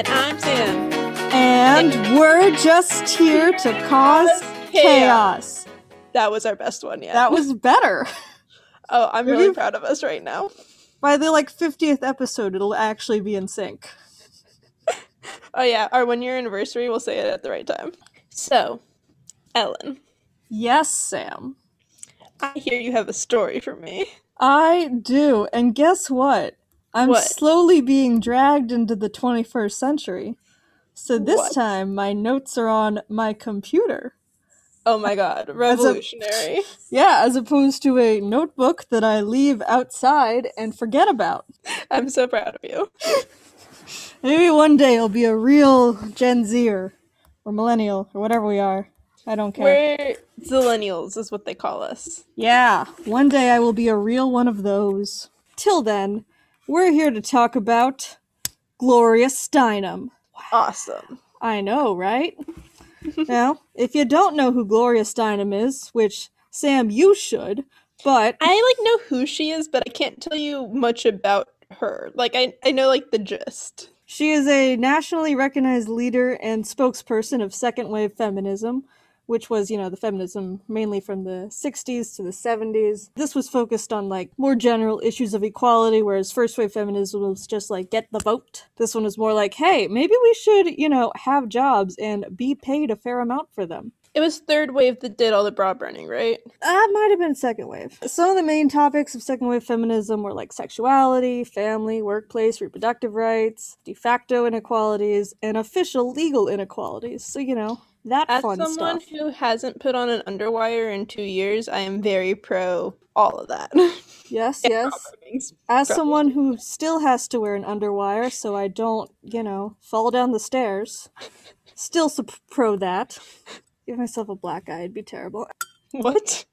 And I'm Sam. And we're just here to cause chaos. That was our best one yet. That was better. oh, I'm really proud of us right now. By the like 50th episode, it'll actually be in sync. Oh yeah, our one year anniversary, we'll say it at the right time. So, Ellen, Yes, Sam. I hear you have a story for me. I do. And guess what? I'm What? slowly being dragged into the 21st century. So this What? time, my notes are on my computer. Oh my god, revolutionary. Yeah, as opposed to a notebook that I leave outside and forget about. I'm so proud of you. Maybe one day I'll be a real Gen Zer or millennial or whatever we are. I don't care. We're zillennials, is what they call us. Yeah, one day I will be a real one of those. Till then, we're here to talk about Gloria Steinem. Awesome. I know, right? now, if you don't know who Gloria Steinem is, which Sam, you should, but I like know who she is, but I can't tell you much about her. Like I, I know like the gist. She is a nationally recognized leader and spokesperson of second wave feminism, which was, you know, the feminism mainly from the 60s to the 70s. This was focused on like more general issues of equality, whereas first wave feminism was just like get the vote. This one was more like, hey, maybe we should, you know, have jobs and be paid a fair amount for them. It was third wave that did all the bra burning, right? Uh, that might have been second wave. Some of the main topics of second wave feminism were like sexuality, family, workplace, reproductive rights, de facto inequalities, and official legal inequalities. So, you know, that As fun someone stuff. who hasn't put on an underwire in two years, I am very pro all of that. Yes, And yes. As Pro. someone who still has to wear an underwire so I don't, you know, fall down the stairs, still sup- pro that. Give myself a black eye, it'd be terrible. What?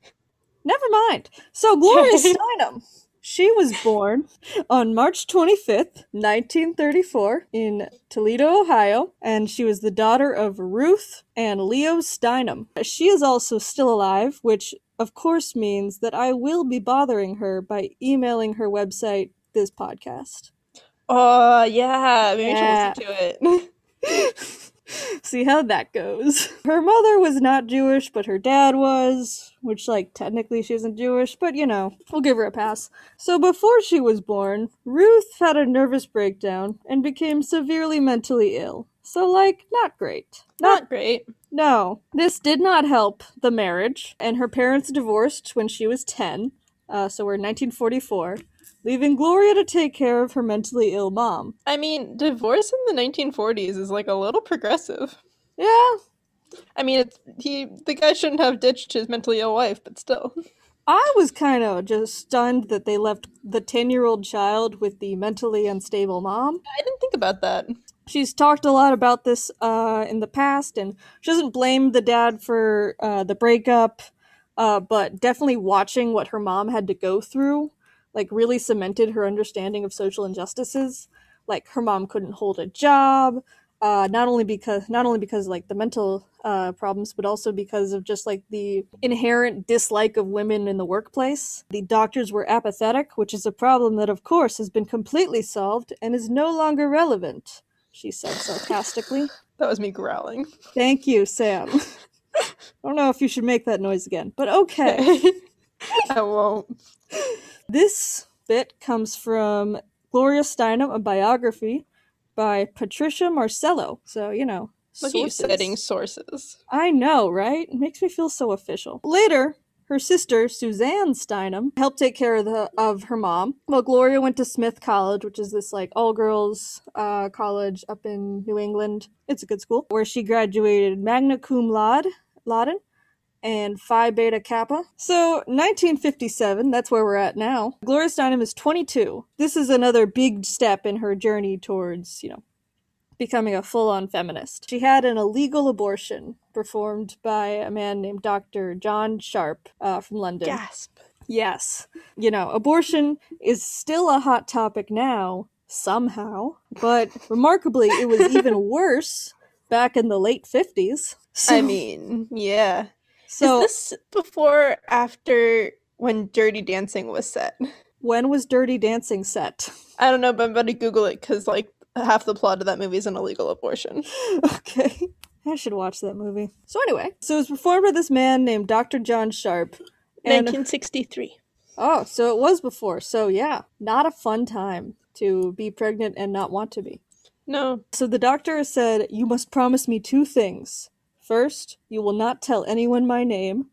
Never mind. So Gloria Steinem. She was born on March 25th, 1934, in Toledo, Ohio, and she was the daughter of Ruth and Leo Steinem. She is also still alive, which of course means that I will be bothering her by emailing her website this podcast. Oh yeah, maybe Yeah. should listen to it. See how that goes. Her mother was not Jewish, but her dad was, which, like, technically she isn't Jewish, but you know, we'll give her a pass. So before she was born, Ruth had a nervous breakdown and became severely mentally ill. So, like, not great. Not Not great. no, this did not help the marriage, and her parents divorced when she was 10, uh, so we're in 1944, leaving Gloria to take care of her mentally ill mom. I mean, divorce in the 1940s is like a little progressive. Yeah, I mean, it's, he the guy shouldn't have ditched his mentally ill wife, but still. I was kind of just stunned that they left the 10 year old child with the mentally unstable mom. I didn't think about that. She's talked a lot about this uh, in the past, and she doesn't blame the dad for uh, the breakup, uh, but definitely watching what her mom had to go through, like, really cemented her understanding of social injustices. Like, her mom couldn't hold a job. Uh, not only because not only because like the mental uh, problems, but also because of just like the inherent dislike of women in the workplace. The doctors were apathetic, which is a problem that, of course, has been completely solved and is no longer relevant. She said sarcastically. That was me growling. Thank you, Sam. I don't know if you should make that noise again, but okay. I won't. This bit comes from Gloria Steinem, a biography by Patricia Marcello. So, you know, Look at you sources. citing sources. I know, right? It makes me feel so official. Later, her sister, Suzanne Steinem, helped take care of, the, of her mom. Well, Gloria went to Smith College, which is this like all girls uh, college up in New England. It's a good school, where she graduated magna cum laude, laude and Phi Beta Kappa. So, 1957, that's where we're at now. Gloria Steinem is 22. This is another big step in her journey towards, you know, becoming a full on feminist. She had an illegal abortion performed by a man named Dr. John Sharp uh, from London. Gasp. Yes. You know, abortion is still a hot topic now, somehow, but remarkably, it was even worse back in the late 50s. So, I mean, yeah. So Is this before after when Dirty Dancing was set? when was Dirty Dancing set? I don't know, but I'm about to Google it because, like, half the plot of that movie is an illegal abortion. okay. I should watch that movie. So anyway, so it was performed by this man named Dr. John Sharp. 1963. oh, so it was before. So yeah, not a fun time to be pregnant and not want to be. No. So the doctor said, "You must promise me two things. First, you will not tell anyone my name,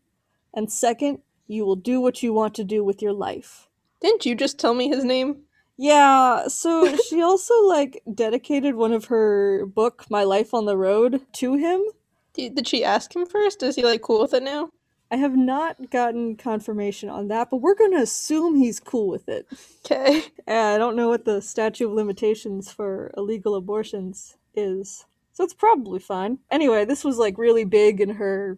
and second, you will do what you want to do with your life." Didn't you just tell me his name? Yeah, so she also like dedicated one of her book, My Life on the Road, to him. Did, did she ask him first? Is he like cool with it now? I have not gotten confirmation on that, but we're gonna assume he's cool with it. Okay. I don't know what the statute of limitations for illegal abortions is, so it's probably fine. Anyway, this was like really big in her,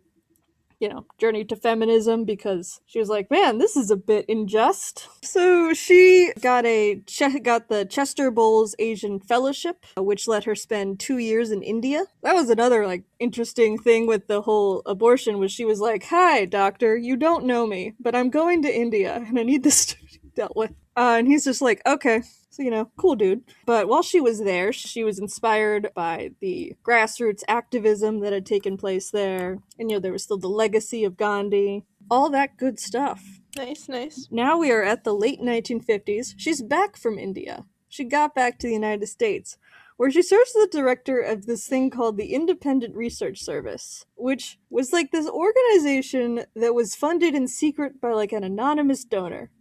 you know, journey to feminism because she was like, "Man, this is a bit unjust." So she got a got the Chester Bowles Asian Fellowship, which let her spend two years in India. That was another like interesting thing with the whole abortion was she was like, "Hi, doctor, you don't know me, but I'm going to India and I need this to be dealt with." Uh, and he's just like, "Okay." So, you know, cool dude. But while she was there, she was inspired by the grassroots activism that had taken place there. And, you know, there was still the legacy of Gandhi, all that good stuff. Nice, nice. Now we are at the late 1950s. She's back from India. She got back to the United States, where she serves as the director of this thing called the Independent Research Service, which was like this organization that was funded in secret by like an anonymous donor.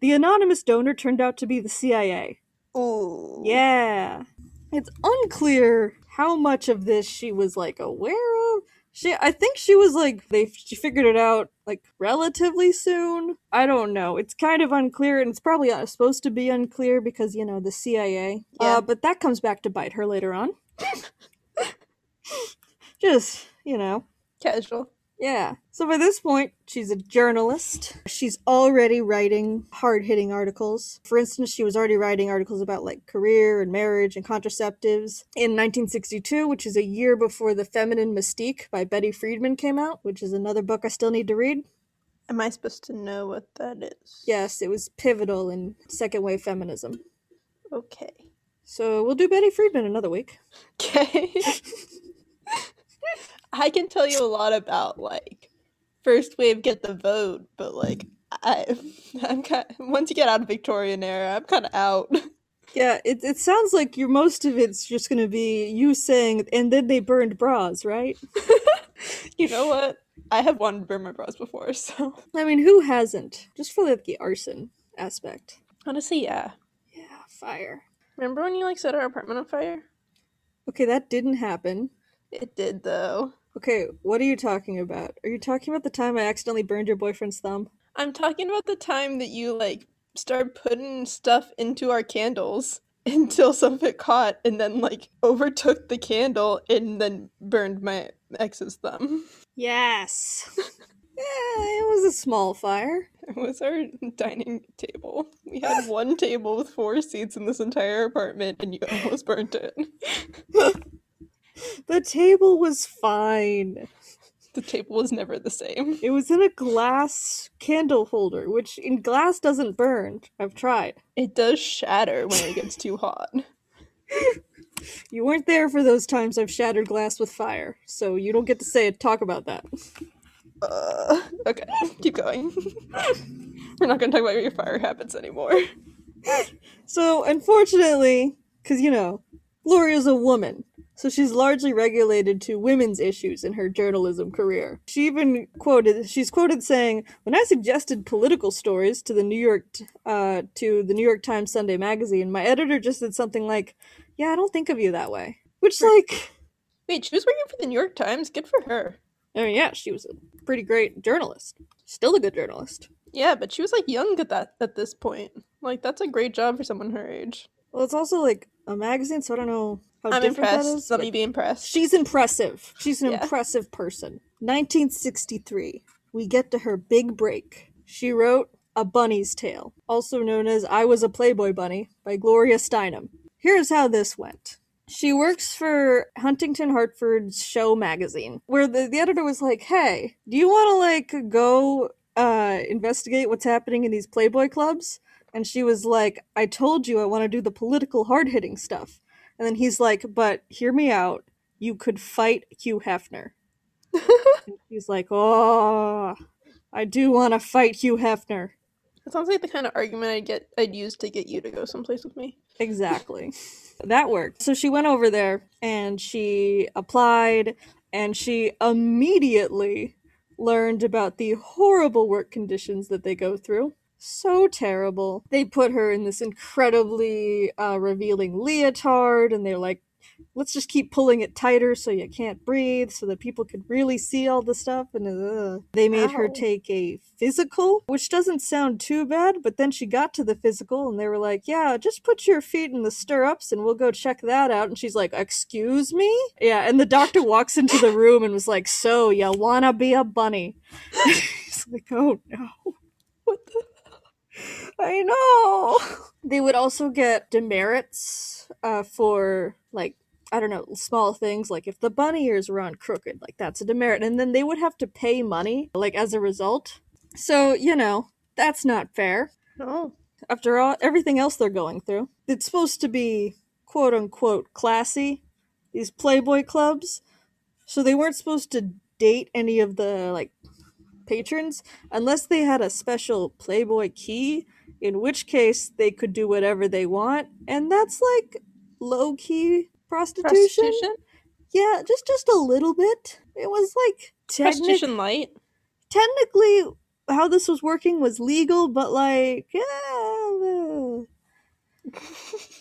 The anonymous donor turned out to be the CIA. Ooh. Yeah. It's unclear how much of this she was like aware of. She I think she was like they she figured it out like relatively soon. I don't know. It's kind of unclear and it's probably uh, supposed to be unclear because you know the CIA. Yeah. Uh, but that comes back to bite her later on. Just, you know, Casual. Yeah. So by this point, she's a journalist. She's already writing hard hitting articles. For instance, she was already writing articles about like career and marriage and contraceptives in 1962, which is a year before The Feminine Mystique by Betty Friedman came out, which is another book I still need to read. Am I supposed to know what that is? Yes, it was pivotal in second wave feminism. Okay. So we'll do Betty Friedman another week. Okay. I can tell you a lot about like first wave get the vote, but like I I'm kind once you get out of Victorian era, I'm kind of out. Yeah, it, it sounds like your most of it's just going to be you saying, and then they burned bras, right? you know what? I have wanted to burn my bras before, so I mean, who hasn't? Just for like the arson aspect. honestly, yeah. Yeah, fire. Remember when you like set our apartment on fire? Okay, that didn't happen. It did though. Okay, what are you talking about? Are you talking about the time I accidentally burned your boyfriend's thumb? I'm talking about the time that you like started putting stuff into our candles until some of it caught and then like overtook the candle and then burned my ex's thumb. Yes. yeah, it was a small fire. It was our dining table. We had one table with four seats in this entire apartment and you almost burnt it. The table was fine. The table was never the same. It was in a glass candle holder, which in glass doesn't burn. I've tried. It does shatter when it gets too hot. You weren't there for those times I've shattered glass with fire, so you don't get to say a talk about that. Uh, okay, keep going. We're not gonna talk about your fire habits anymore. So, unfortunately, because you know, Gloria's a woman, so she's largely regulated to women's issues in her journalism career. She even quoted, she's quoted saying, "When I suggested political stories to the New York, uh, to the New York Times Sunday magazine, my editor just said something like, "Yeah, I don't think of you that way," which, like, Wait, she was working for the New York Times. Good for her. I mean, yeah, she was a pretty great journalist, still a good journalist. Yeah, but she was like young at that at this point. Like that's a great job for someone her age. Well, it's also like a magazine, so I don't know how I'm different impressed. that is. Let me be impressed. She's impressive. She's an Yeah. impressive person. 1963. We get to her big break. She wrote A Bunny's Tale, also known as I Was a Playboy Bunny by Gloria Steinem. Here's how this went. She works for Huntington Hartford's Show magazine, where the, the editor was like, Hey, do you want to like go uh, investigate what's happening in these Playboy clubs? And she was like, I told you I want to do the political hard hitting stuff. And then he's like, But hear me out. You could fight Hugh Hefner. And he's like, Oh, I do want to fight Hugh Hefner. That sounds like the kind of argument I'd get I'd use to get you to go someplace with me. Exactly. that worked. So she went over there and she applied and she immediately learned about the horrible work conditions that they go through. So terrible. They put her in this incredibly uh, revealing leotard and they're like, let's just keep pulling it tighter so you can't breathe so that people could really see all the stuff and uh, they made her take a physical which doesn't sound too bad but then she got to the physical and they were like yeah just put your feet in the stirrups and we'll go check that out and she's like excuse me? Yeah and the doctor walks into the room and was like so you wanna be a bunny? He's like oh no. What the I know. They would also get demerits uh, for like I don't know small things like if the bunny ears were on crooked, like that's a demerit, and then they would have to pay money like as a result. So you know that's not fair. No. After all, everything else they're going through, it's supposed to be quote unquote classy. These Playboy clubs, so they weren't supposed to date any of the like patrons unless they had a special Playboy key, in which case they could do whatever they want, and that's like low key prostitution. Prostitution? Yeah, just just a little bit. It was like technic- Prostitution light. technically how this was working was legal, but like yeah.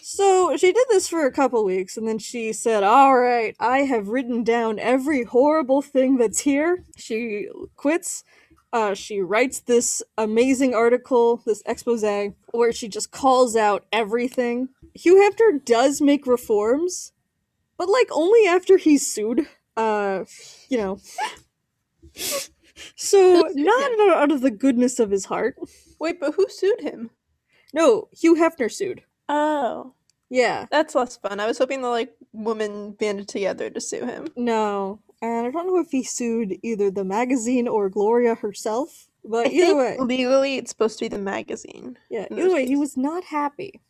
So she did this for a couple weeks and then she said, All right, I have written down every horrible thing that's here. She quits. Uh, she writes this amazing article, this expose, where she just calls out everything. Hugh Hefner does make reforms, but like only after he's sued. Uh, you know. So, not out of the goodness of his heart. Wait, but who sued him? No, Hugh Hefner sued. Oh. Yeah. That's less fun. I was hoping the like women banded together to sue him. No. And I don't know if he sued either the magazine or Gloria herself. But I either way, legally it's supposed to be the magazine. yeah, either way, he was not happy.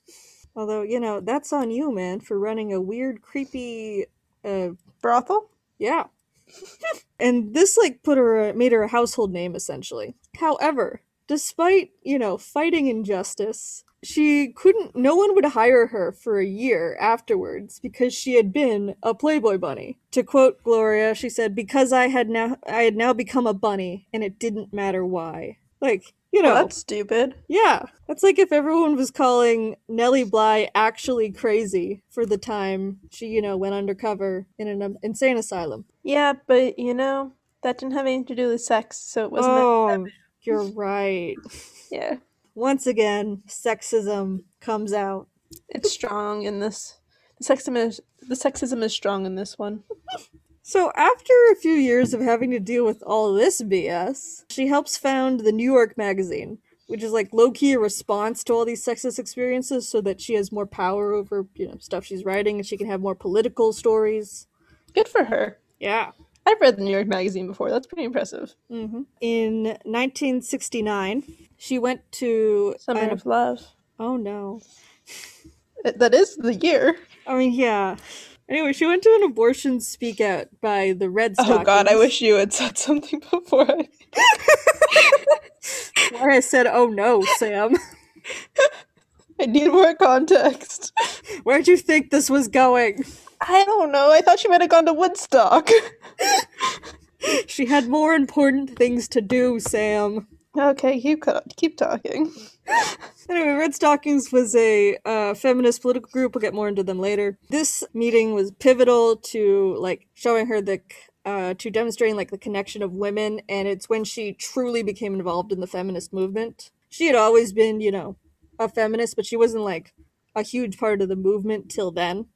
Although, you know, that's on you, man, for running a weird, creepy, uh, Brothel? yeah. and this, like, put her, made her a household name, essentially. However, despite, you know, fighting injustice, she couldn't, no one would hire her for a year afterwards because she had been a Playboy bunny. To quote Gloria, she said, because I had now, I had now become a bunny and it didn't matter why. Like, you know. Well, that's stupid. Yeah, that's like if everyone was calling Nellie Bly actually crazy for the time she, you know, went undercover in an insane asylum. Yeah, but you know, that didn't have anything to do with sex, so it wasn't oh, you're right. yeah. Once again, sexism comes out. It's strong in this the sexism is the sexism is strong in this one. So, after a few years of having to deal with all this BS, she helps found the New York Magazine, which is like low key a response to all these sexist experiences so that she has more power over, you know, stuff she's writing and she can have more political stories. Good for her. Yeah. I've read the New York Magazine before. That's pretty impressive. hmm In 1969, she went to. Summer uh, of Love. oh no. That is the year. I mean, yeah. Anyway, she went to an abortion speak out by the Red Stockings. Oh god, I wish you had said something before I Why I said, oh no, Sam. I need more context. Where'd you think this was going? I don't know. I thought she might have gone to Woodstock. She had more important things to do, Sam. Okay, keep keep talking. Anyway, Red Stockings was a uh, feminist political group. We'll get more into them later. This meeting was pivotal to like showing her the uh, to demonstrating like the connection of women, and it's when she truly became involved in the feminist movement. She had always been, you know, a feminist, but she wasn't like a huge part of the movement till then.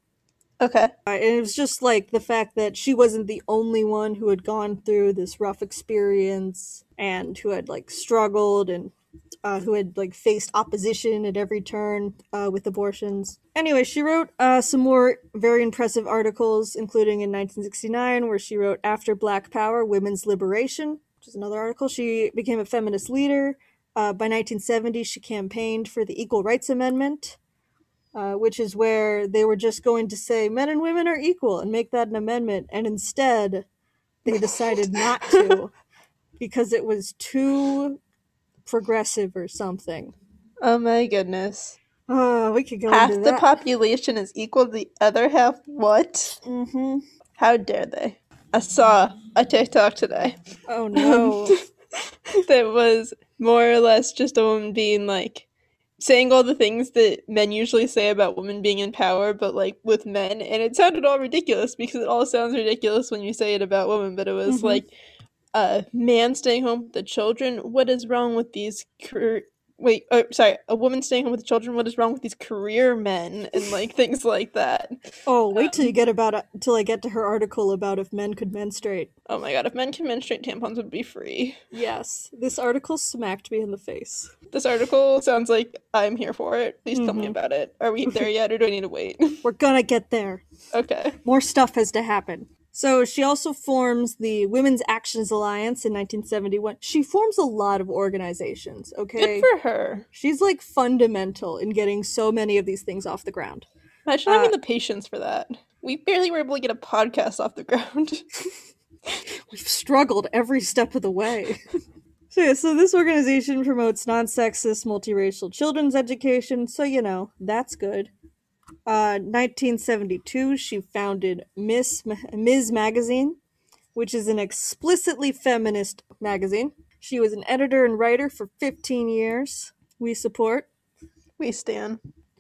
Okay. Uh, and it was just like the fact that she wasn't the only one who had gone through this rough experience and who had like struggled and uh, who had like faced opposition at every turn uh, with abortions. Anyway, she wrote uh, some more very impressive articles, including in 1969, where she wrote After Black Power Women's Liberation, which is another article. She became a feminist leader. Uh, by 1970, she campaigned for the Equal Rights Amendment. Uh, which is where they were just going to say men and women are equal and make that an amendment, and instead they decided not to because it was too progressive or something. Oh my goodness. Oh, we could go Half the that. population is equal to the other half. What? hmm How dare they? I saw a TikTok today Oh no. that was more or less just a woman being like saying all the things that men usually say about women being in power, but like with men, and it sounded all ridiculous because it all sounds ridiculous when you say it about women. But it was Mhm. like a man staying home with the children. What is wrong with these? Wait, oh, sorry, a woman staying home with the children. What is wrong with these career men and like things like that? oh, wait till you get about it, till I get to her article about if men could menstruate. Oh my god, if men can menstruate, tampons would be free. Yes, this article smacked me in the face. This article sounds like I'm here for it. Please tell me Mhm. about it. Are we there yet, or do I need to wait? We're gonna get there. okay. More stuff has to happen. So she also forms the Women's Actions Alliance in 1971. She forms a lot of organizations, okay? Good for her. She's like fundamental in getting so many of these things off the ground. Imagine having Uh, the patience for that. We barely were able to get a podcast off the ground. We've struggled every step of the way. so yeah, so this organization promotes non-sexist, multiracial children's education, so you know, that's good. Uh 1972 she founded Miss Ms magazine, which is an explicitly feminist magazine. She was an editor and writer for 15 years. We support we stand.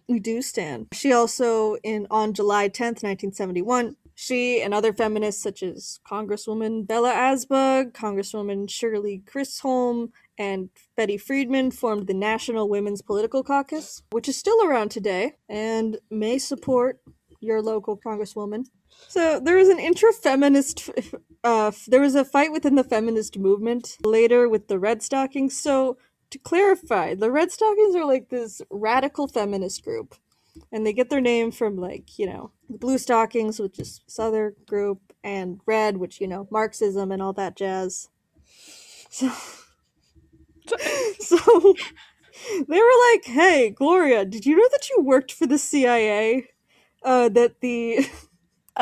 we do stand. She also, in on July 10th, 1971, she and other feminists such as Congresswoman Bella Abzug, Congresswoman Shirley Chisholm, and Betty Friedman formed the National Women's Political Caucus, which is still around today and may support your local congresswoman. So there was an intra-feminist. Uh, there was a fight within the feminist movement later with the Red Stockings. So to clarify, the Red Stockings are like this radical feminist group, and they get their name from like you know the Blue Stockings, which is Southern group, and Red, which you know Marxism and all that jazz. So, so they were like, "Hey, Gloria, did you know that you worked for the CIA? Uh, that the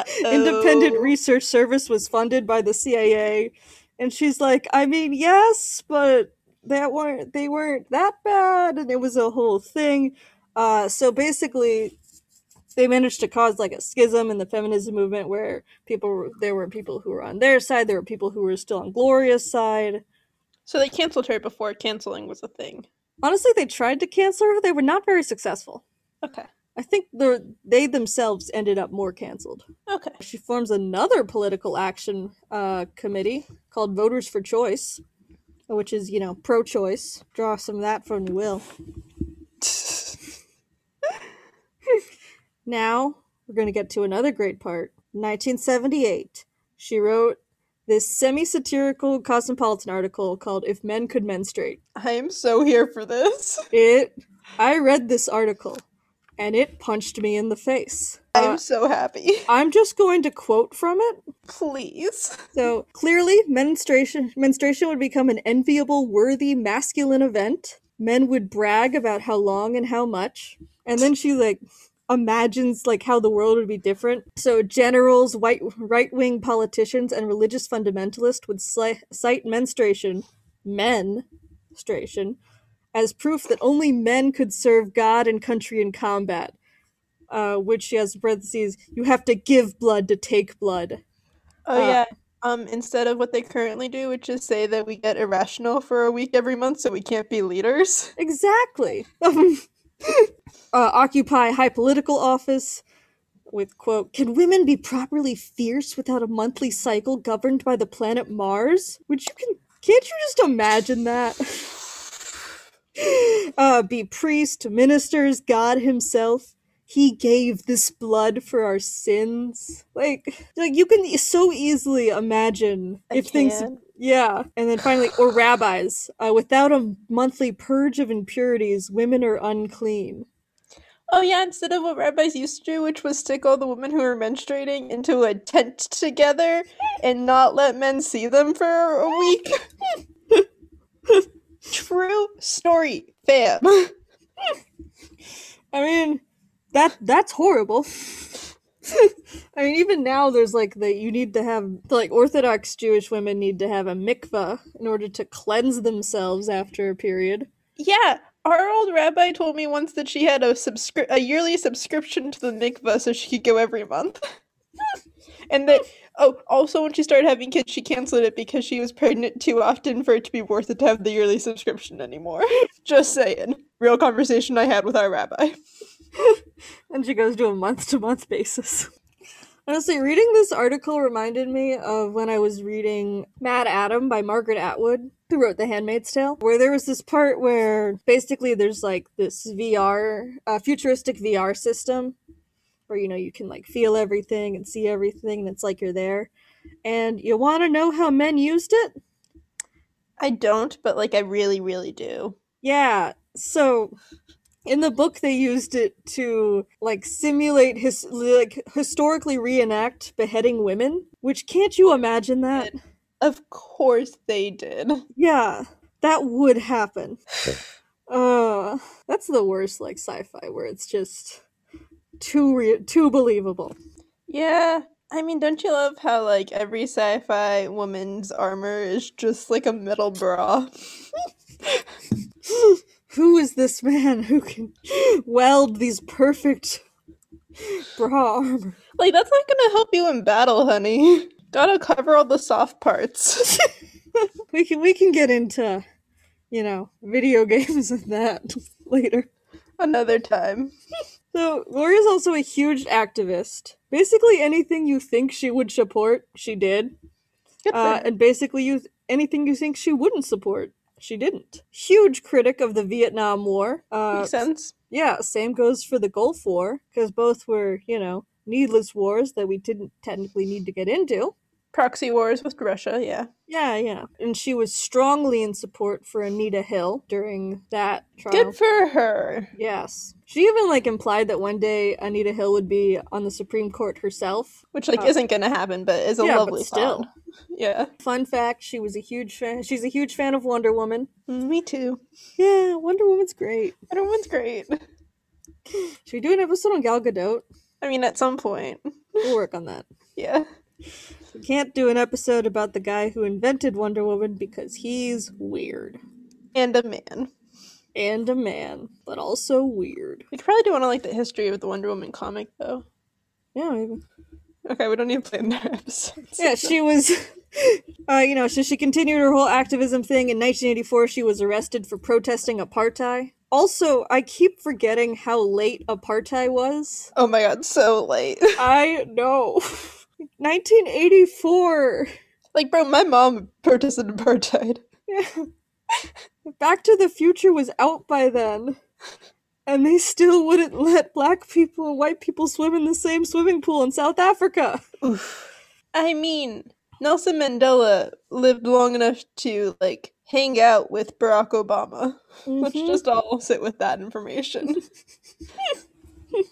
independent research service was funded by the CIA?" And she's like, "I mean, yes, but that weren't they weren't that bad, and it was a whole thing." Uh, so basically, they managed to cause like a schism in the feminism movement where people were, there were people who were on their side, there were people who were still on Gloria's side. So they canceled her before canceling was a thing. Honestly, they tried to cancel her. They were not very successful. Okay. I think the they themselves ended up more canceled. Okay. She forms another political action uh, committee called Voters for Choice, which is you know pro-choice. Draw some of that from you will. Now we're going to get to another great part. 1978, she wrote this semi-satirical cosmopolitan article called "If Men Could Menstruate." I am so here for this. It. I read this article, and it punched me in the face. I'm Uh, so happy. I'm just going to quote from it. Please. So clearly, menstruation menstruation would become an enviable, worthy, masculine event. Men would brag about how long and how much, and then she like imagines like how the world would be different. So generals, white right wing politicians, and religious fundamentalists would sli- cite menstruation, menstruation, as proof that only men could serve God and country in combat. Uh, which she has parentheses, you have to give blood to take blood. Oh Uh, yeah. Um, instead of what they currently do, which is say that we get irrational for a week every month, so we can't be leaders. Exactly. uh, occupy high political office with quote, "Can women be properly fierce without a monthly cycle governed by the planet Mars?" Which you can can't you just imagine that? uh, be priest, ministers, God Himself. He gave this blood for our sins. Like, like you can so easily imagine I if things yeah, and then finally, or rabbis. Uh, without a monthly purge of impurities, women are unclean. Oh yeah, instead of what rabbis used to do, which was stick all the women who were menstruating into a tent together and not let men see them for a week. True story, fam. I mean, that that's horrible. I mean, even now, there's like that you need to have like Orthodox Jewish women need to have a mikvah in order to cleanse themselves after a period. Yeah, our old rabbi told me once that she had a subscri- a yearly subscription to the mikvah so she could go every month. and that oh, also when she started having kids, she canceled it because she was pregnant too often for it to be worth it to have the yearly subscription anymore. Just saying. Real conversation I had with our rabbi. and she goes to a month to month basis. Honestly, reading this article reminded me of when I was reading MaddAddam by Margaret Atwood, who wrote The Handmaid's Tale, where there was this part where basically there's like this VR, uh, futuristic VR system where you know you can like feel everything and see everything and it's like you're there. And you want to know how men used it? I don't, but like I really, really do. Yeah. So in the book they used it to like simulate his like historically reenact beheading women which can't you imagine that of course they did yeah that would happen uh that's the worst like sci-fi where it's just too re- too believable yeah I mean, don't you love how like every sci-fi woman's armor is just like a metal bra? who is this man who can weld these perfect bra armor? Like, that's not gonna help you in battle, honey. Gotta cover all the soft parts. we can we can get into, you know, video games and that later. Another time. So Gloria's also a huge activist. Basically, anything you think she would support, she did. Uh, and basically, you anything you think she wouldn't support, she didn't. Huge critic of the Vietnam War. Uh, Makes sense. Yeah, same goes for the Gulf War, because both were, you know, needless wars that we didn't technically need to get into. Proxy wars with Russia, yeah. Yeah, yeah. And she was strongly in support for Anita Hill during that trial. Good for her. Yes. She even like implied that one day Anita Hill would be on the Supreme Court herself. Which like uh, isn't gonna happen, but is a yeah, lovely still. Yeah. Fun fact, she was a huge fan she's a huge fan of Wonder Woman. Mm, me too. Yeah, Wonder Woman's great. Wonder Woman's great. Should we do an episode on Gal Gadot? I mean at some point. We'll work on that. Yeah. We can't do an episode about the guy who invented Wonder Woman because he's weird. And a man. And a man, but also weird. We could probably do one on like the history of the Wonder Woman comic though. Yeah, maybe. Okay, we don't need to plan their episodes. Yeah, she was uh, you know, so she continued her whole activism thing. In 1984, she was arrested for protesting apartheid. Also, I keep forgetting how late apartheid was. Oh my god, so late. I know. 1984. Like, bro, my mom protested apartheid. Yeah. Back to the Future was out by then. And they still wouldn't let black people and white people swim in the same swimming pool in South Africa. Oof. I mean, Nelson Mandela lived long enough to, like, hang out with Barack Obama. Mm-hmm. Let's just all sit with that information.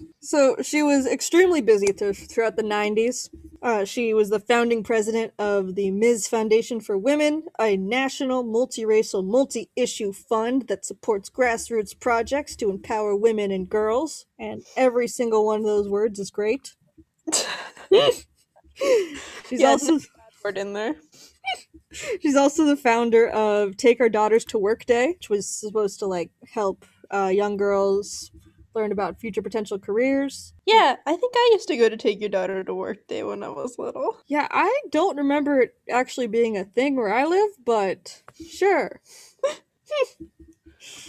so she was extremely busy th- throughout the 90s. Uh, she was the founding president of the Ms. Foundation for Women, a national multiracial, multi issue fund that supports grassroots projects to empower women and girls. And every single one of those words is great. She's Yeah, also Word in there. she's also the founder of Take Our Daughters to Work Day, which was supposed to like help uh, young girls learn about future potential careers. Yeah, I think I used to go to take your daughter to work day when I was little. Yeah, I don't remember it actually being a thing where I live, but sure.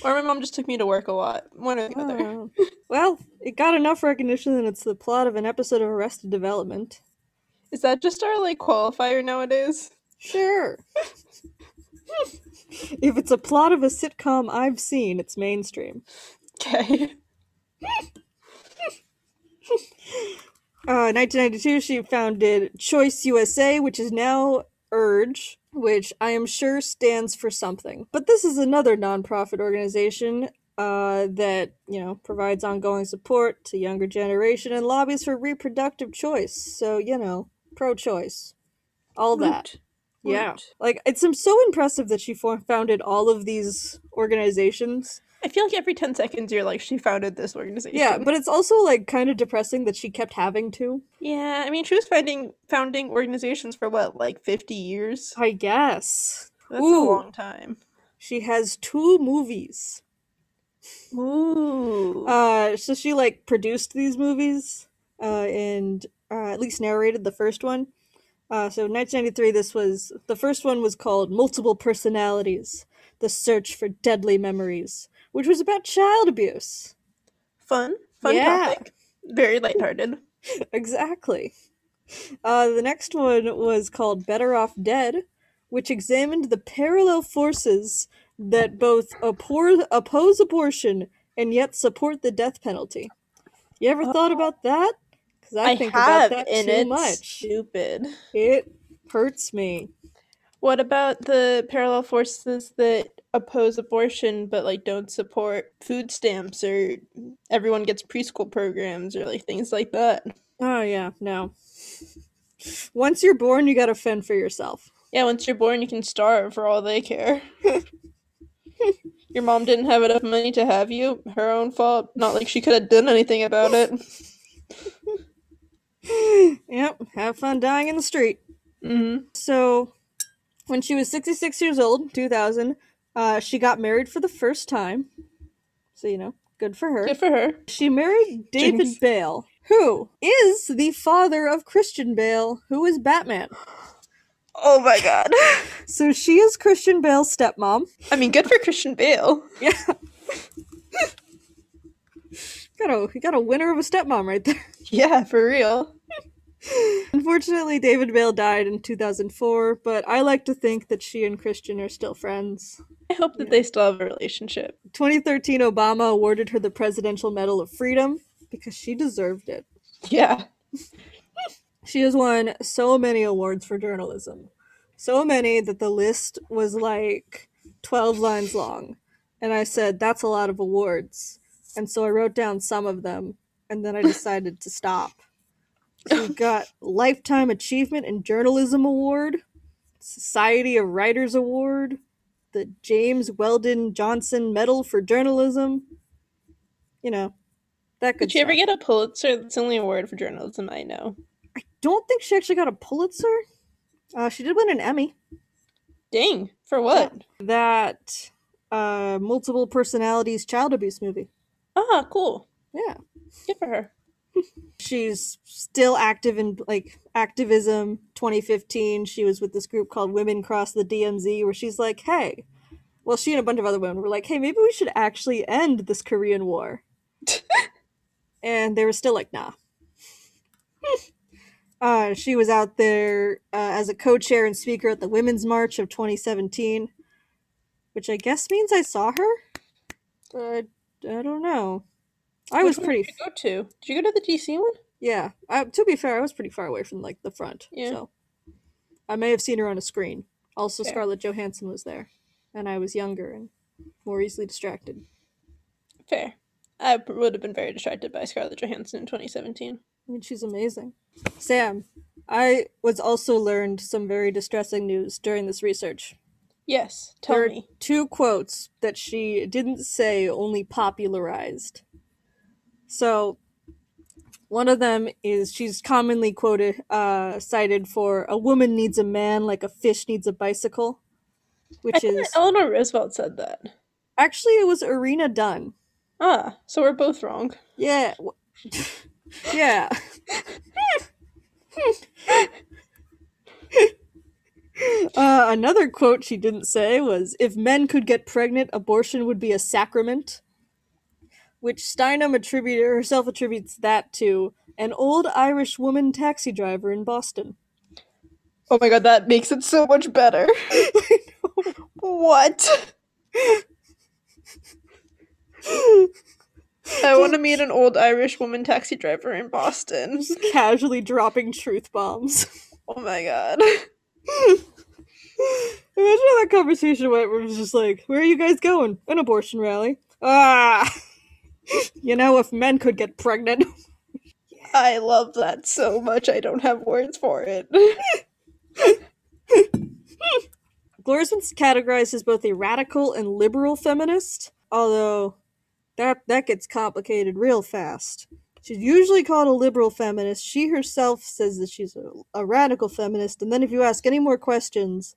Or my mom just took me to work a lot. One or the other. Oh. Well, it got enough recognition that it's the plot of an episode of Arrested Development. Is that just our like qualifier nowadays? Sure. if it's a plot of a sitcom I've seen, it's mainstream. Okay. Uh, 1992, she founded Choice USA, which is now Urge, which I am sure stands for something. But this is another nonprofit organization uh, that you know provides ongoing support to younger generation and lobbies for reproductive choice. So you know, pro-choice, all that. Yeah, like it's so impressive that she fo- founded all of these organizations I feel like every 10 seconds you're like, she founded this organization. Yeah, but it's also like kind of depressing that she kept having to. Yeah, I mean, she was founding, founding organizations for what, like 50 years? I guess. That's Ooh. a long time. She has two movies. Ooh. Uh, so she like produced these movies, uh, and uh, at least narrated the first one. Uh, so 1993, this was the first one was called Multiple Personalities: The Search for Deadly Memories, which was about child abuse. fun. Fun Yeah. topic. Very lighthearted. exactly. Uh, the next one was called Better Off Dead, which examined the parallel forces that both appor- oppose abortion and yet support the death penalty. You ever thought about that? Because I, think about that and too it's much. stupid. It hurts me. What about the parallel forces that oppose abortion but like don't support food stamps or everyone gets preschool programs or like things like that? Oh yeah, no. Once you're born, you gotta fend for yourself. Yeah, once you're born, you can starve for all they care. Your mom didn't have enough money to have you. Her own fault. Not like she could have done anything about it. yep, have fun dying in the street. hmm So, when she was 66 years old, 2000, uh, she got married for the first time. So, you know, good for her. Good for her. She married David Jinx. Bale, who is the father of Christian Bale, who is Batman. Oh my god. So, she is Christian Bale's stepmom. I mean, good for Christian Bale. Yeah. got a, you got a winner of a stepmom right there. Yeah, for real. Unfortunately, David Bale died in 2004, but I like to think that she and Christian are still friends. I hope that they still have a relationship. 2013 Obama awarded her the Presidential Medal of Freedom because she deserved it. Yeah. She has won so many awards for journalism. So many that the list was like 12 lines long. And I said, that's a lot of awards. And so I wrote down some of them, and then I decided to stop. She got Lifetime Achievement and Journalism Award, Society of Writers Award, the James Weldon Johnson Medal for Journalism. You know, that could. Did she ever get a Pulitzer? That's the only award for journalism I know. I don't think she actually got a Pulitzer. Uh, she did win an Emmy. Dang. For what? That uh, multiple personalities child abuse movie. Ah, cool. Yeah. Good for her. She's still active in like activism. 2015, she was with this group called Women Cross the DMZ, where she's like, "Hey, well, she and a bunch of other women were like, hey, maybe we should actually end this Korean War." and they were still like, "Nah." uh, she was out there uh, as a co-chair and speaker at the Women's March of 2017, which I guess means I saw her. But I don't know. I was one pretty Did you go to? Did you go to the DC one? yeah. I, to be fair, I was pretty far away from like the front. Yeah. So I may have seen her on a screen. Also, Fair. Scarlett Johansson was there, and I was younger and more easily distracted. Fair. I would have been very distracted by Scarlett Johansson in 2017. I mean, she's amazing. Sam, I was also learned some very distressing news during this research. Yes, tell There are me. two quotes that she didn't say, only popularized. So, one of them is she's commonly quoted, uh, cited for "A woman needs a man like a fish needs a bicycle," which is Eleanor Roosevelt said that. actually it was Irina Dunn. Ah, so we're both wrong. Yeah, yeah. Uh, another quote she didn't say was, If men could get pregnant, abortion would be a sacrament. Which Steinem attributed herself attributes that to an old Irish woman taxi driver in Boston. Oh my god, that makes it so much better. what? I want to meet an old Irish woman taxi driver in Boston. Just casually dropping truth bombs. Oh my god. Imagine how that conversation went where it was just like, Where are you guys going? An abortion rally. Ah! You know, if men could get pregnant. I love that so much, I don't have words for it. Gloria's been categorized as both a radical and liberal feminist. Although that that gets complicated real fast. She's usually called a liberal feminist. She herself says that she's a, a radical feminist, and then if you ask any more questions,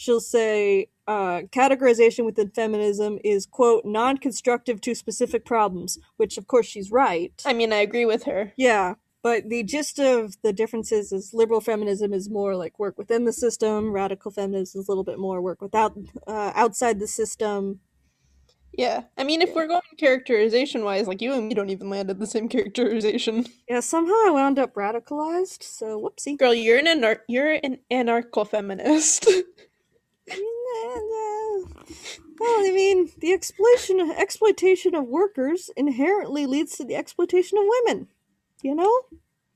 she'll say uh, categorization within feminism is quote non-constructive to specific problems, which of course she's right. I mean, I agree with her. Yeah, but the gist of the differences is liberal feminism is more like work within the system. Radical feminism is a little bit more work without uh, outside the system. Yeah. I mean, if we're going characterization wise, like you and me don't even land at the same characterization. Yeah, somehow I wound up radicalized. So whoopsie. Girl, you're an anar- you're an anarcho feminist. Well, I mean, the exploitation exploitation of workers inherently leads to the exploitation of women. You know?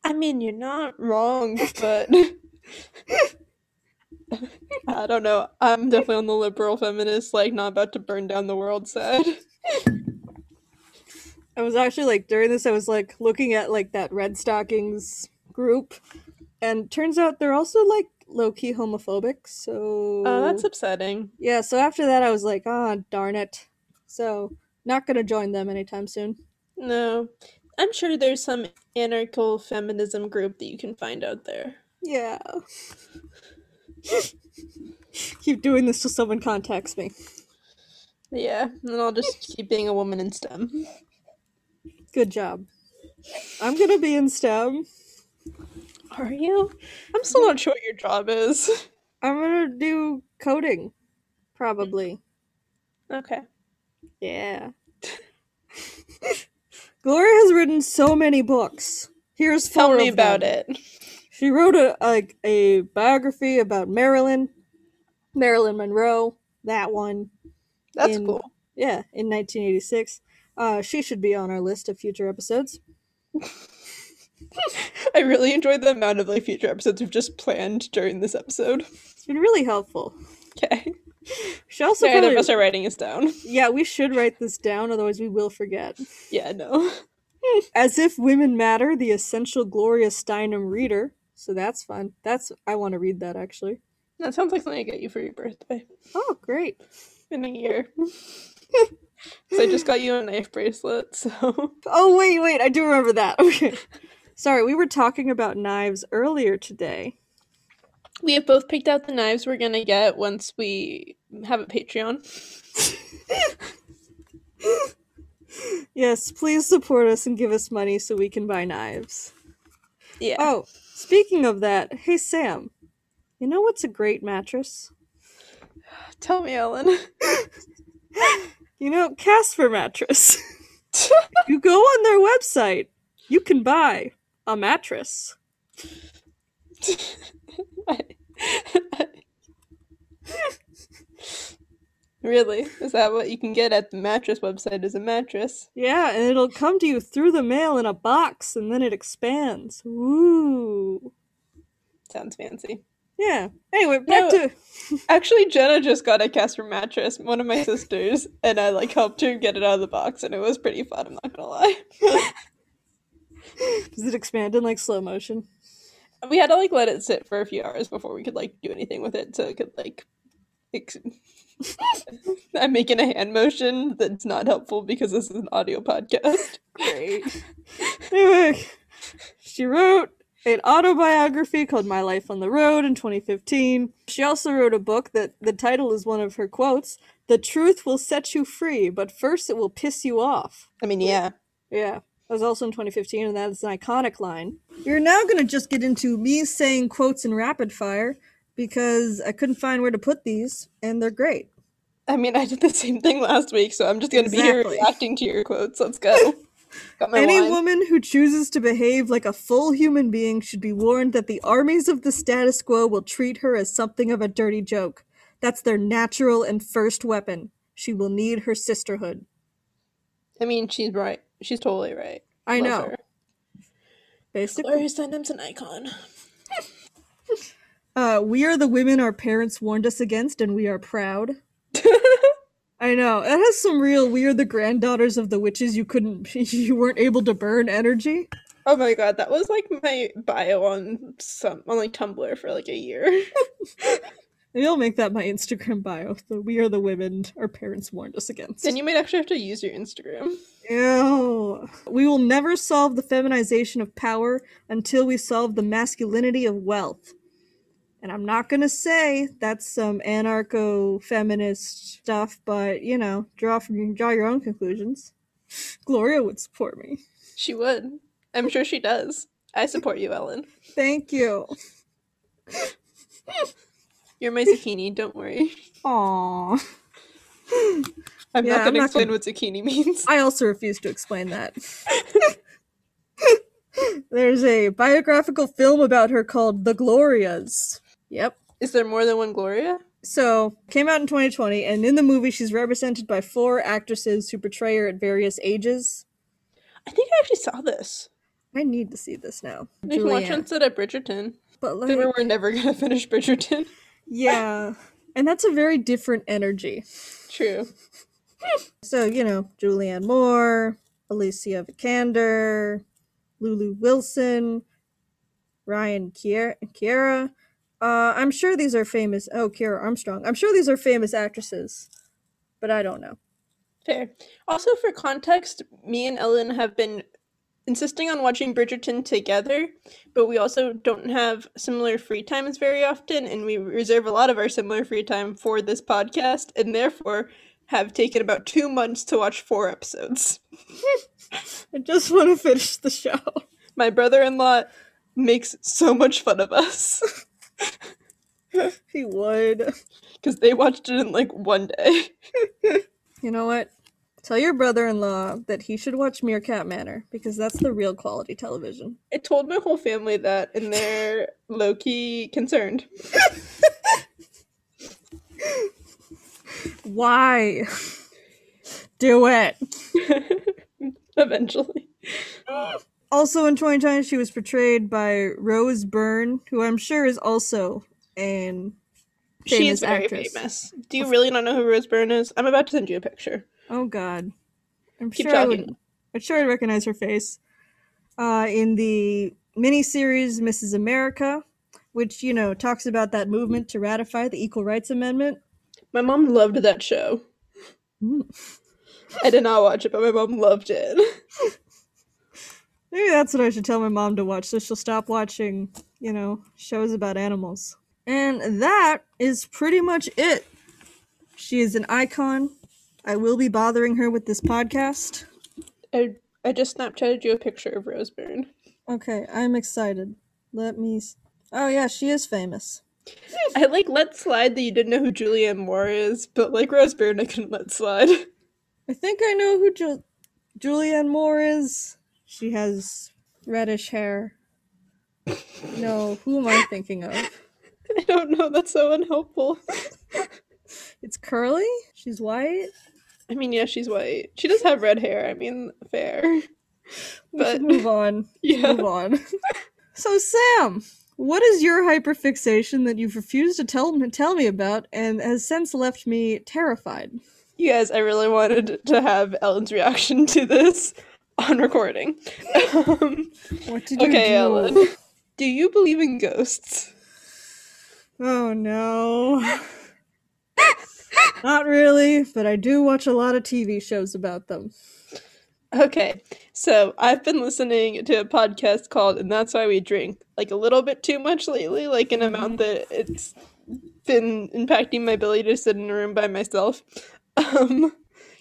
I mean, you're not wrong, but I don't know. I'm definitely on the liberal feminist, like not about to burn down the world side. I was actually like during this I was like looking at like that Redstockings group and turns out they're also like low key homophobic. So Oh, that's upsetting. yeah, so after that I was like, ah, darn it. So not gonna join them anytime soon. No. I'm sure there's some anarcho feminism group that you can find out there. Yeah. Keep doing this till someone contacts me. Yeah, and then I'll just keep being a woman in STEM. Good job. I'm gonna be in STEM. Are you? I'm still not sure what your job is. I'm gonna do coding. Probably. Okay. Yeah. Gloria has written so many books. Here's four Tell me of about them. it. She wrote a, a a biography about Marilyn, Marilyn Monroe. That one, That's In- cool. yeah, in 1986. Uh, she should be on our list of future episodes. I really enjoyed the amount of like future episodes we've just planned during this episode. It's been really helpful. Okay. She also Neither of probably, us are writing this down. yeah, we should write this down, otherwise we will forget. Yeah, no. As if women matter, the essential Gloria Steinem reader. So that's fun. That's I want to read that actually. That sounds like something I get you for your birthday Oh, great. in a year. so I just got you a knife bracelet, so Oh wait, wait, I do remember that. Okay. Sorry, we were talking about knives earlier today. we have both picked out the knives we're gonna get once we have a Patreon. Yes, please support us and give us money so we can buy knives. Yeah. Oh, speaking of that, hey Sam, you know what's a great mattress? Tell me, Ellen. You know, Casper mattress. you go on their website, you can buy a mattress. really? Is that what you can get at the mattress website? Is a mattress? Yeah, and it'll come to you through the mail in a box and then it expands. Ooh. Sounds fancy. Yeah. Anyway, back No. to Actually, Jenna just got a Casper mattress, one of my sisters, and I like helped her get it out of the box, and it was pretty fun. I'm not gonna lie. Does it expand in like slow motion? we had to like let it sit for a few hours before we could like do anything with it, so it could like. Ex- I'm making a hand motion that's not helpful because this is an audio podcast. Great. anyway, she wrote an autobiography called My Life on the Road in 2015. She also wrote a book that the title is one of her quotes The truth will set you free, but first it will piss you off. I mean, yeah. Yeah. That was also in 2015, and that is an iconic line. We're now going to just get into me saying quotes in rapid fire because I couldn't find where to put these, and they're great. I mean, I did the same thing last week, so I'm just gonna be here reacting to your quotes. Let's go. Got my Any line. woman who chooses to behave like a full human being should be warned that the armies of the status quo will treat her as something of a dirty joke. That's their natural and first weapon. She will need her sisterhood. I mean, she's right. She's totally right. I Love know. her. Basically, Gloria Steinem's an icon. uh, we are the women our parents warned us against, and we are proud. I know it has some real "we are the granddaughters of the witches you couldn't, you weren't able to burn" energy. Oh my god, that was like my bio on some on like Tumblr for like a year. Maybe I'll make that my Instagram bio. The we are the women our parents warned us against. Then you might actually have to use your Instagram. Ew. We will never solve the feminization of power until we solve the masculinity of wealth. And I'm not gonna say that's some anarcho feminist stuff, but you know, draw from draw your own conclusions. Gloria would support me. She would. I'm sure she does. I support you, Ellen. Thank you. You're my zucchini, don't worry. Aww. I'm Yeah, not I'm gonna not explain what zucchini means. I also refuse to explain that. There's a biographical film about her called The Glorias. Yep. Is there more than one Gloria? So, came out in 2020, and in the movie, she's represented by four actresses who portray her at various ages. I think I actually saw this. I need to see this now. We can watch Julianne. instead at Bridgerton. But like, we're never gonna finish Bridgerton. Yeah, and that's a very different energy. True. So you know, Julianne Moore, Alicia Vikander, Lulu Wilson, Ryan Kier- Kiera. Uh, I'm sure these are famous. Oh, Kiera Armstrong. I'm sure these are famous actresses, but I don't know. Fair. Also, for context, me and Ellen have been insisting on watching Bridgerton together, but we also don't have similar free times very often, and we reserve a lot of our similar free time for this podcast, and therefore have taken about two months to watch four episodes. I just want to finish the show. My brother in law makes so much fun of us he would. because they watched it in like one day. You know what? Tell your brother-in-law that he should watch Meerkat Manor because that's the real quality television. I told my whole family that, and they're low key concerned. Why? Do it. Eventually. Also in 2020, she was portrayed by Rose Byrne, who I'm sure is also an She famous is very actress. famous. Do you really not know who Rose Byrne is? I'm about to send you a picture. Oh God, I'm Keep sure I would, I'm sure I'd recognize her face. Uh, in the miniseries Mrs. America, which you know talks about that movement to ratify the Equal Rights Amendment. My mom loved that show. Mm. I did not watch it, but my mom loved it. Maybe that's what I should tell my mom to watch, so she'll stop watching, you know, shows about animals. And that is pretty much it. She is an icon. I will be bothering her with this podcast. I I just Snapchatted you a picture of Rose Byrne. Okay, I'm excited. Let me. S- oh yeah, she is famous. I like let slide that you didn't know who Julianne Moore is, but like Rose Byrne, I couldn't let slide. I think I know who Ju- Julianne Moore is. She has reddish hair. No, who am I thinking of? I don't know. That's so unhelpful. It's Curly. She's white. I mean, yeah, she's white. She does have red hair. I mean, fair. But move on. yeah, Move on. so Sam, what is your hyperfixation that you've refused to tell me tell me about and has since left me terrified? you guys, I really wanted to have Ellen's reaction to this on recording. Um, What did you okay, do? Ellen, do you believe in ghosts? Oh no. Not really, but I do watch a lot of TV shows about them. Okay, so I've been listening to a podcast called "And That's Why We Drink," like a little bit too much lately, like an amount that it's been impacting my ability to sit in a room by myself. Um,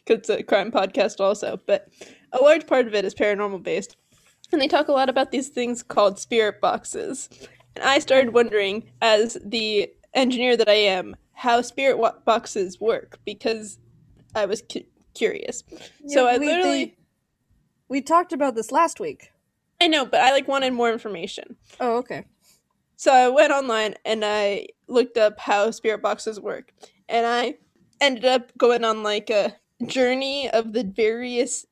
because it's a crime podcast also, but a large part of it is paranormal based, and they talk a lot about these things called spirit boxes. And I started wondering, as the engineer that I am, how spirit wa- boxes work because I was cu- curious. So I we, literally. they- we talked about this last week. I know, but I like wanted more information. Oh, okay. So I went online and I looked up how spirit boxes work. And I ended up going on like a journey of the various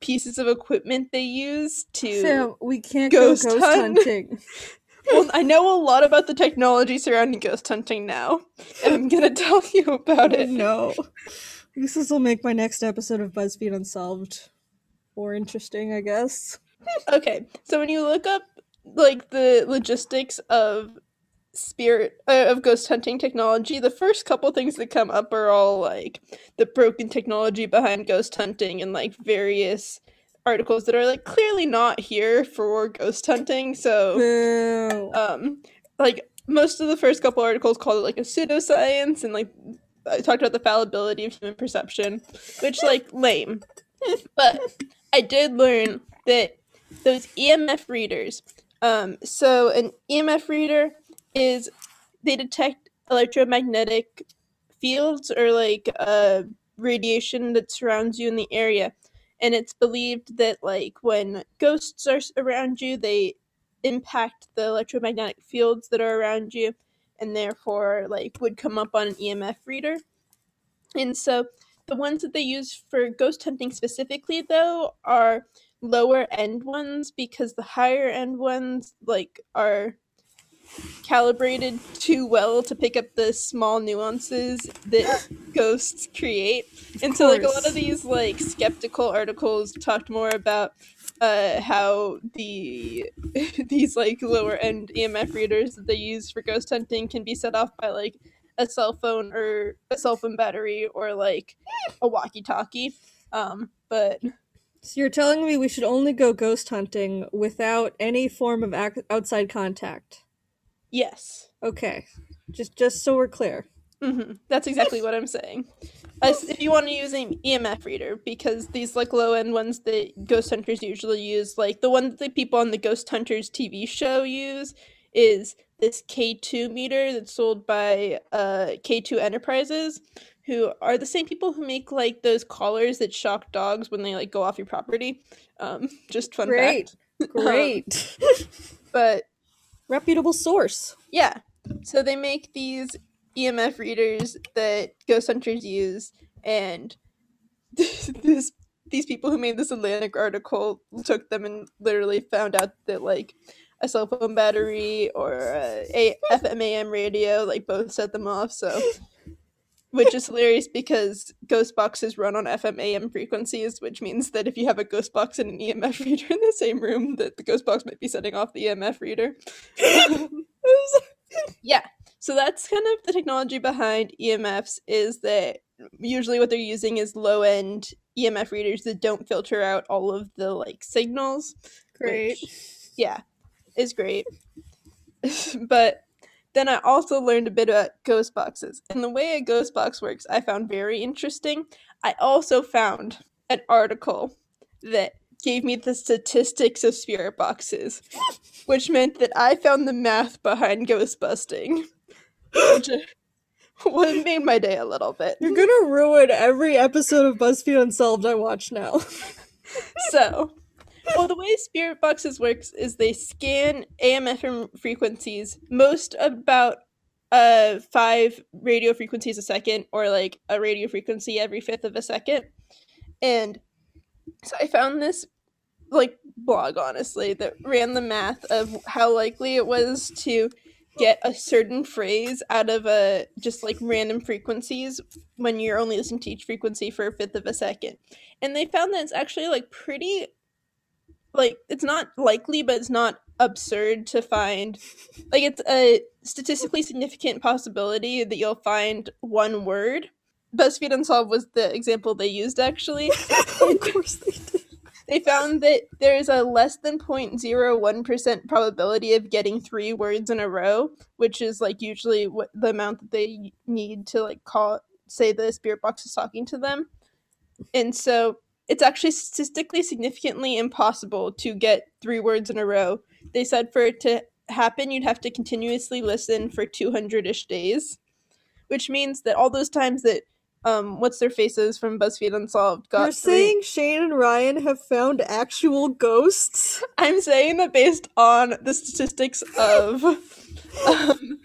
pieces of equipment they use to Sam, we can't Ghost go ghost hunt. hunting. Well, I know a lot about the technology surrounding ghost hunting now, and I'm gonna tell you about Oh, it. no. This will make my next episode of BuzzFeed Unsolved more interesting, I guess. Okay, so when you look up like the logistics of spirit uh, of ghost hunting technology, the first couple things that come up are all like the broken technology behind ghost hunting and like various articles that are like clearly not here for ghost hunting. So, Boo. um, like most of the first couple articles called it like a pseudoscience and like I talked about the fallibility of human perception, which like lame. But I did learn that those EMF readers. Um, so an EMF reader is they detect electromagnetic fields or like uh, radiation that surrounds you in the area, and it's believed that like when ghosts are around you, they impact the electromagnetic fields that are around you, and therefore like would come up on an EMF reader. And so the ones that they use for ghost hunting specifically though are lower end ones because the higher end ones like are calibrated too well to pick up the small nuances that ghosts create. And so like a lot of these like skeptical articles talked more about uh how the these like lower end EMF readers that they use for ghost hunting can be set off by like a cell phone or a cell phone battery or like a walkie talkie. Um but So you're telling me we should only go ghost hunting without any form of ac- outside contact? Yes. Okay, just just so we're clear. hmm That's exactly what I'm saying. If you want to use an EMF reader, because these like low end ones that ghost hunters usually use, like the one that the people on the Ghost Hunters TV show use, is this K2 meter that's sold by uh, K2 Enterprises, who are the same people who make like those collars that shock dogs when they like go off your property. Um, just fun Great, fact. great, But reputable source. Yeah. So they make these EMF readers that ghost hunters use, and this these people who made this Atlantic article took them and literally found out that like a cell phone battery or a, a FM AM radio like both set them off. So. Which is hilarious because ghost boxes run on FM AM frequencies, which means that if you have a ghost box and an EMF reader in the same room, that the ghost box might be setting off the EMF reader. yeah so that's kind of the technology behind emfs is that usually what they're using is low end emf readers that don't filter out all of the like signals Great. which, yeah is great but then i also learned a bit about ghost boxes and the way a ghost box works i found very interesting i also found an article that gave me the statistics of spirit boxes which meant that I found the math behind ghost busting. Which uh, what made my day a little bit. You're gonna ruin every episode of BuzzFeed Unsolved I watch now. So, well, the way spirit boxes works is they scan AMF frequencies, most about uh five radio frequencies a second, or like a radio frequency every fifth of a second. And so I found this like blog honestly that ran the math of how likely it was to get a certain phrase out of a just like random frequencies when you're only listening to each frequency for a fifth of a second and they found that it's actually like pretty like it's not likely but it's not absurd to find like it's a statistically significant possibility that you'll find one word buzzfeed unsolved was the example they used actually of course they did. they found that there's a less than 0.01% probability of getting three words in a row, which is like usually what the amount that they need to like call say the spirit box is talking to them. And so it's actually statistically significantly impossible to get three words in a row. They said for it to happen, you'd have to continuously listen for 200 ish days, which means that all those times that um, what's their faces from BuzzFeed Unsolved got You're three- saying Shane and Ryan have found actual ghosts? I'm saying that based on the statistics of um,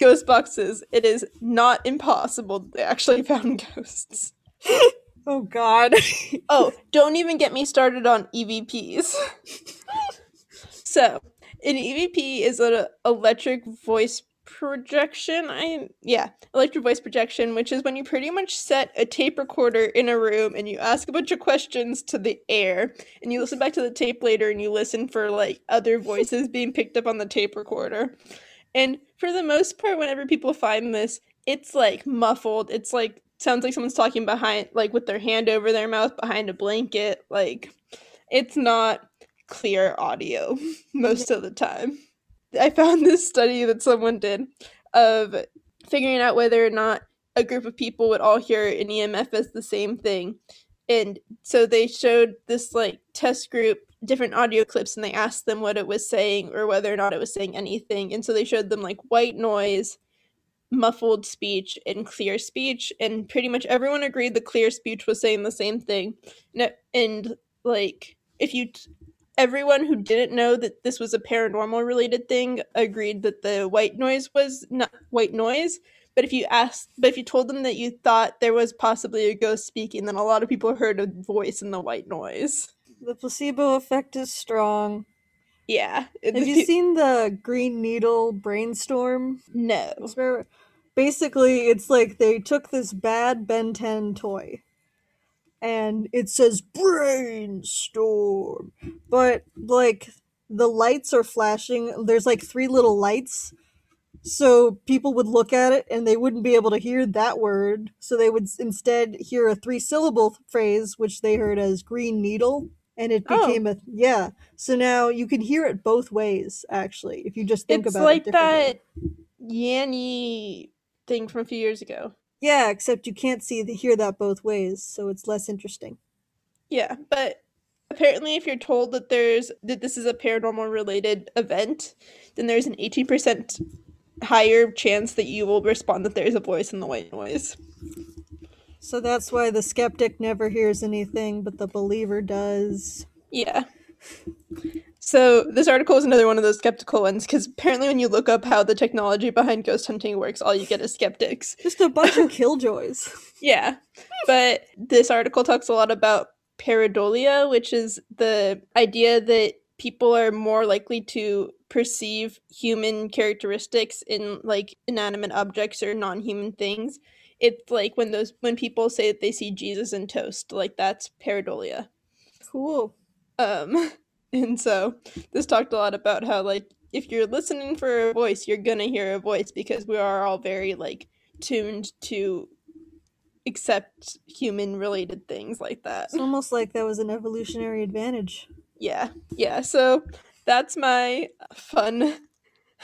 ghost boxes, it is not impossible that they actually found ghosts. Oh god. Oh, don't even get me started on EVPs. so, an EVP is an electric voice projection. I yeah, electric voice projection, which is when you pretty much set a tape recorder in a room and you ask a bunch of questions to the air, and you listen back to the tape later and you listen for like other voices being picked up on the tape recorder. And for the most part, whenever people find this, it's like muffled. It's like sounds like someone's talking behind, like with their hand over their mouth behind a blanket. Like it's not clear audio most of the time. I found this study that someone did of figuring out whether or not a group of people would all hear an EMF as the same thing. And so they showed this like test group different audio clips and they asked them what it was saying or whether or not it was saying anything. And so they showed them like white noise, muffled speech, and clear speech. And pretty much everyone agreed the clear speech was saying the same thing. And like, if you, t- everyone who didn't know that this was a paranormal related thing agreed that the white noise was not white noise. But if you asked, but if you told them that you thought there was possibly a ghost speaking, then a lot of people heard a voice in the white noise. The placebo effect is strong. Yeah. Have you seen the Green Needle brainstorm? No. Basically it's like they took this bad Ben 10 toy and it says brainstorm, but like the lights are flashing. There's like three little lights. So people would look at it and they wouldn't be able to hear that word. So they would instead hear a three syllable phrase, which they heard as green needle and it Oh. became a yeah. So now you can hear it both ways. Actually, if you just think it's about like it that Yanny thing from a few years ago. Yeah, except you can't see the, hear that both ways, so it's less interesting. Yeah, but apparently if you're told that there's that this is a paranormal related event, then there's an 18% higher chance that you will respond that there's a voice in the white noise. So that's why the skeptic never hears anything, but the believer does. Yeah. So this article is another one of those skeptical ones because apparently when you look up how the technology behind ghost hunting works, all you get is skeptics. Just a bunch of killjoys. Yeah. But this article talks a lot about pareidolia, which is the idea that people are more likely to perceive human characteristics in like inanimate objects or non-human things. It's like when those when people say that they see Jesus in toast, like that's pareidolia. Cool. Um and so this talked a lot about how like if you're listening for a voice, you're gonna hear a voice because we are all very like tuned to accept human related things like that. It's almost like that was an evolutionary advantage. Yeah. Yeah. So that's my fun.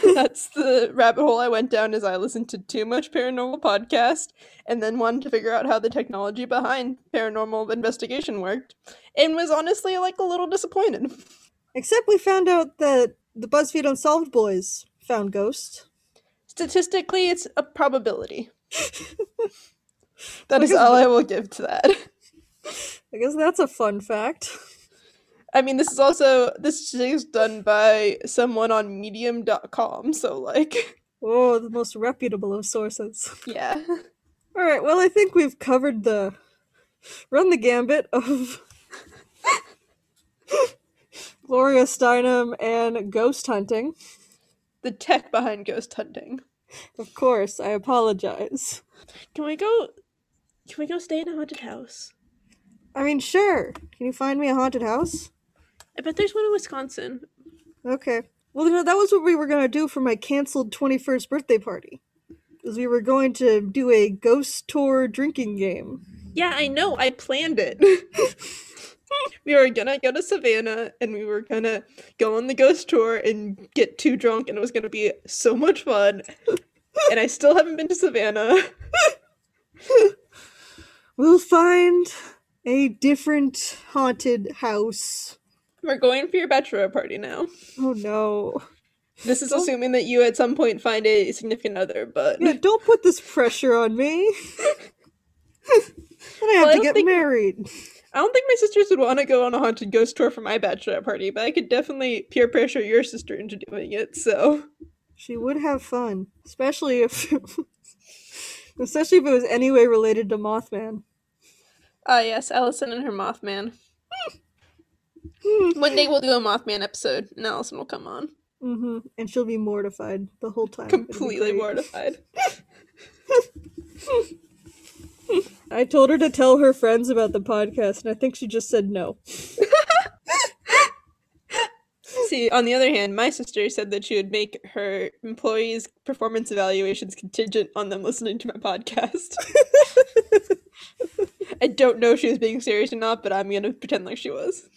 that's the rabbit hole I went down as I listened to too much paranormal podcast and then wanted to figure out how the technology behind paranormal investigation worked and was honestly like a little disappointed. Except we found out that the BuzzFeed Unsolved boys found ghosts. Statistically, it's a probability. That is all I will give to that. I guess that's a fun fact. I mean, this is also this is done by someone on medium.com, so like Oh, the most reputable of sources. yeah. All right, well, I think we've covered the run the gambit of Gloria Steinem and ghost hunting. The tech behind ghost hunting. Of course, I apologize. Can we go can we go stay in a haunted house? I mean, sure. Can you find me a haunted house? I bet there's one in Wisconsin. Okay. Well, you know, that was what we were going to do for my canceled 21st birthday party. Is we were going to do a ghost tour drinking game. Yeah, I know. I planned it. we were gonna go to Savannah and we were gonna go on the ghost tour and get too drunk and it was gonna be so much fun. and I still haven't been to Savannah. We'll find a different haunted house. We're going for your bachelor party now. Oh no. This is Don't- assuming that you at some point find a significant other, but Yeah, don't put this pressure on me. then I have Well, to don't get think- married. I don't think my sisters would want to go on a haunted ghost tour for my bachelor party, but I could definitely peer pressure your sister into doing it, so She would have fun, especially if, especially if it was any way related to Mothman. Ah yes, Allison and her Mothman. One day we'll do a Mothman episode and Allison will come on. Mm-hmm. And she'll be mortified the whole time. Completely mortified. I told her to tell her friends about the podcast, and I think she just said no. See, on the other hand, my sister said that she would make her employees' performance evaluations contingent on them listening to my podcast. I don't know if she was being serious or not, but I'm gonna pretend like she was.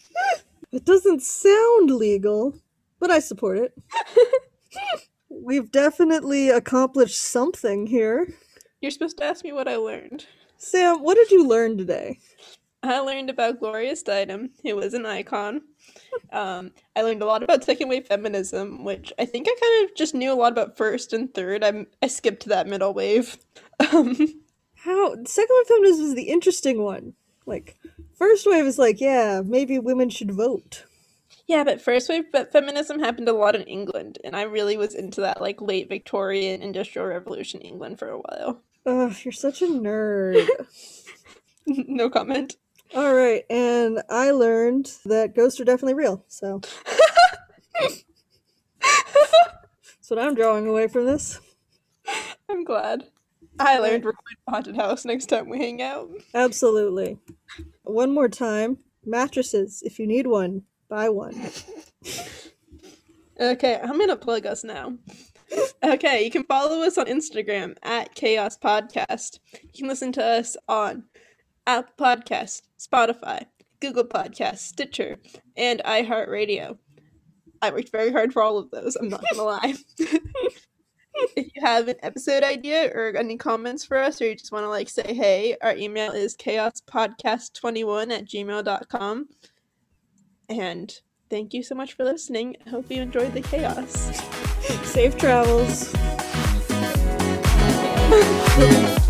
It doesn't sound legal, but I support it. We've definitely accomplished something here. You're supposed to ask me what I learned. Sam, what did you learn today? I learned about Gloria Steinem, who was an icon. Um, I learned a lot about second wave feminism, which I think I kind of just knew a lot about first and third. I'm I skipped that middle wave. Um, How second wave feminism is the interesting one. Like, first wave is like, yeah, maybe women should vote. yeah, but first wave fe- feminism happened a lot in England, and I really was into that like late Victorian Industrial Revolution England for a while. Ugh, you're such a nerd. no comment. All right, and I learned that ghosts are definitely real. So that's what I'm drawing away from this. I'm glad. I learned we're going to haunted house next time we hang out. Absolutely. One more time, mattresses. If you need one, buy one. Okay, I'm gonna plug us now. Okay, you can follow us on Instagram at Chaos Podcast. You can listen to us on Apple Podcast, Spotify, Google Podcast, Stitcher, and iHeartRadio. I worked very hard for all of those, I'm not gonna lie. if you have an episode idea or any comments for us, or you just want to like say hey, our email is chaospodcast21 at gmail.com. And thank you so much for listening. Hope you enjoyed the chaos. Safe travels.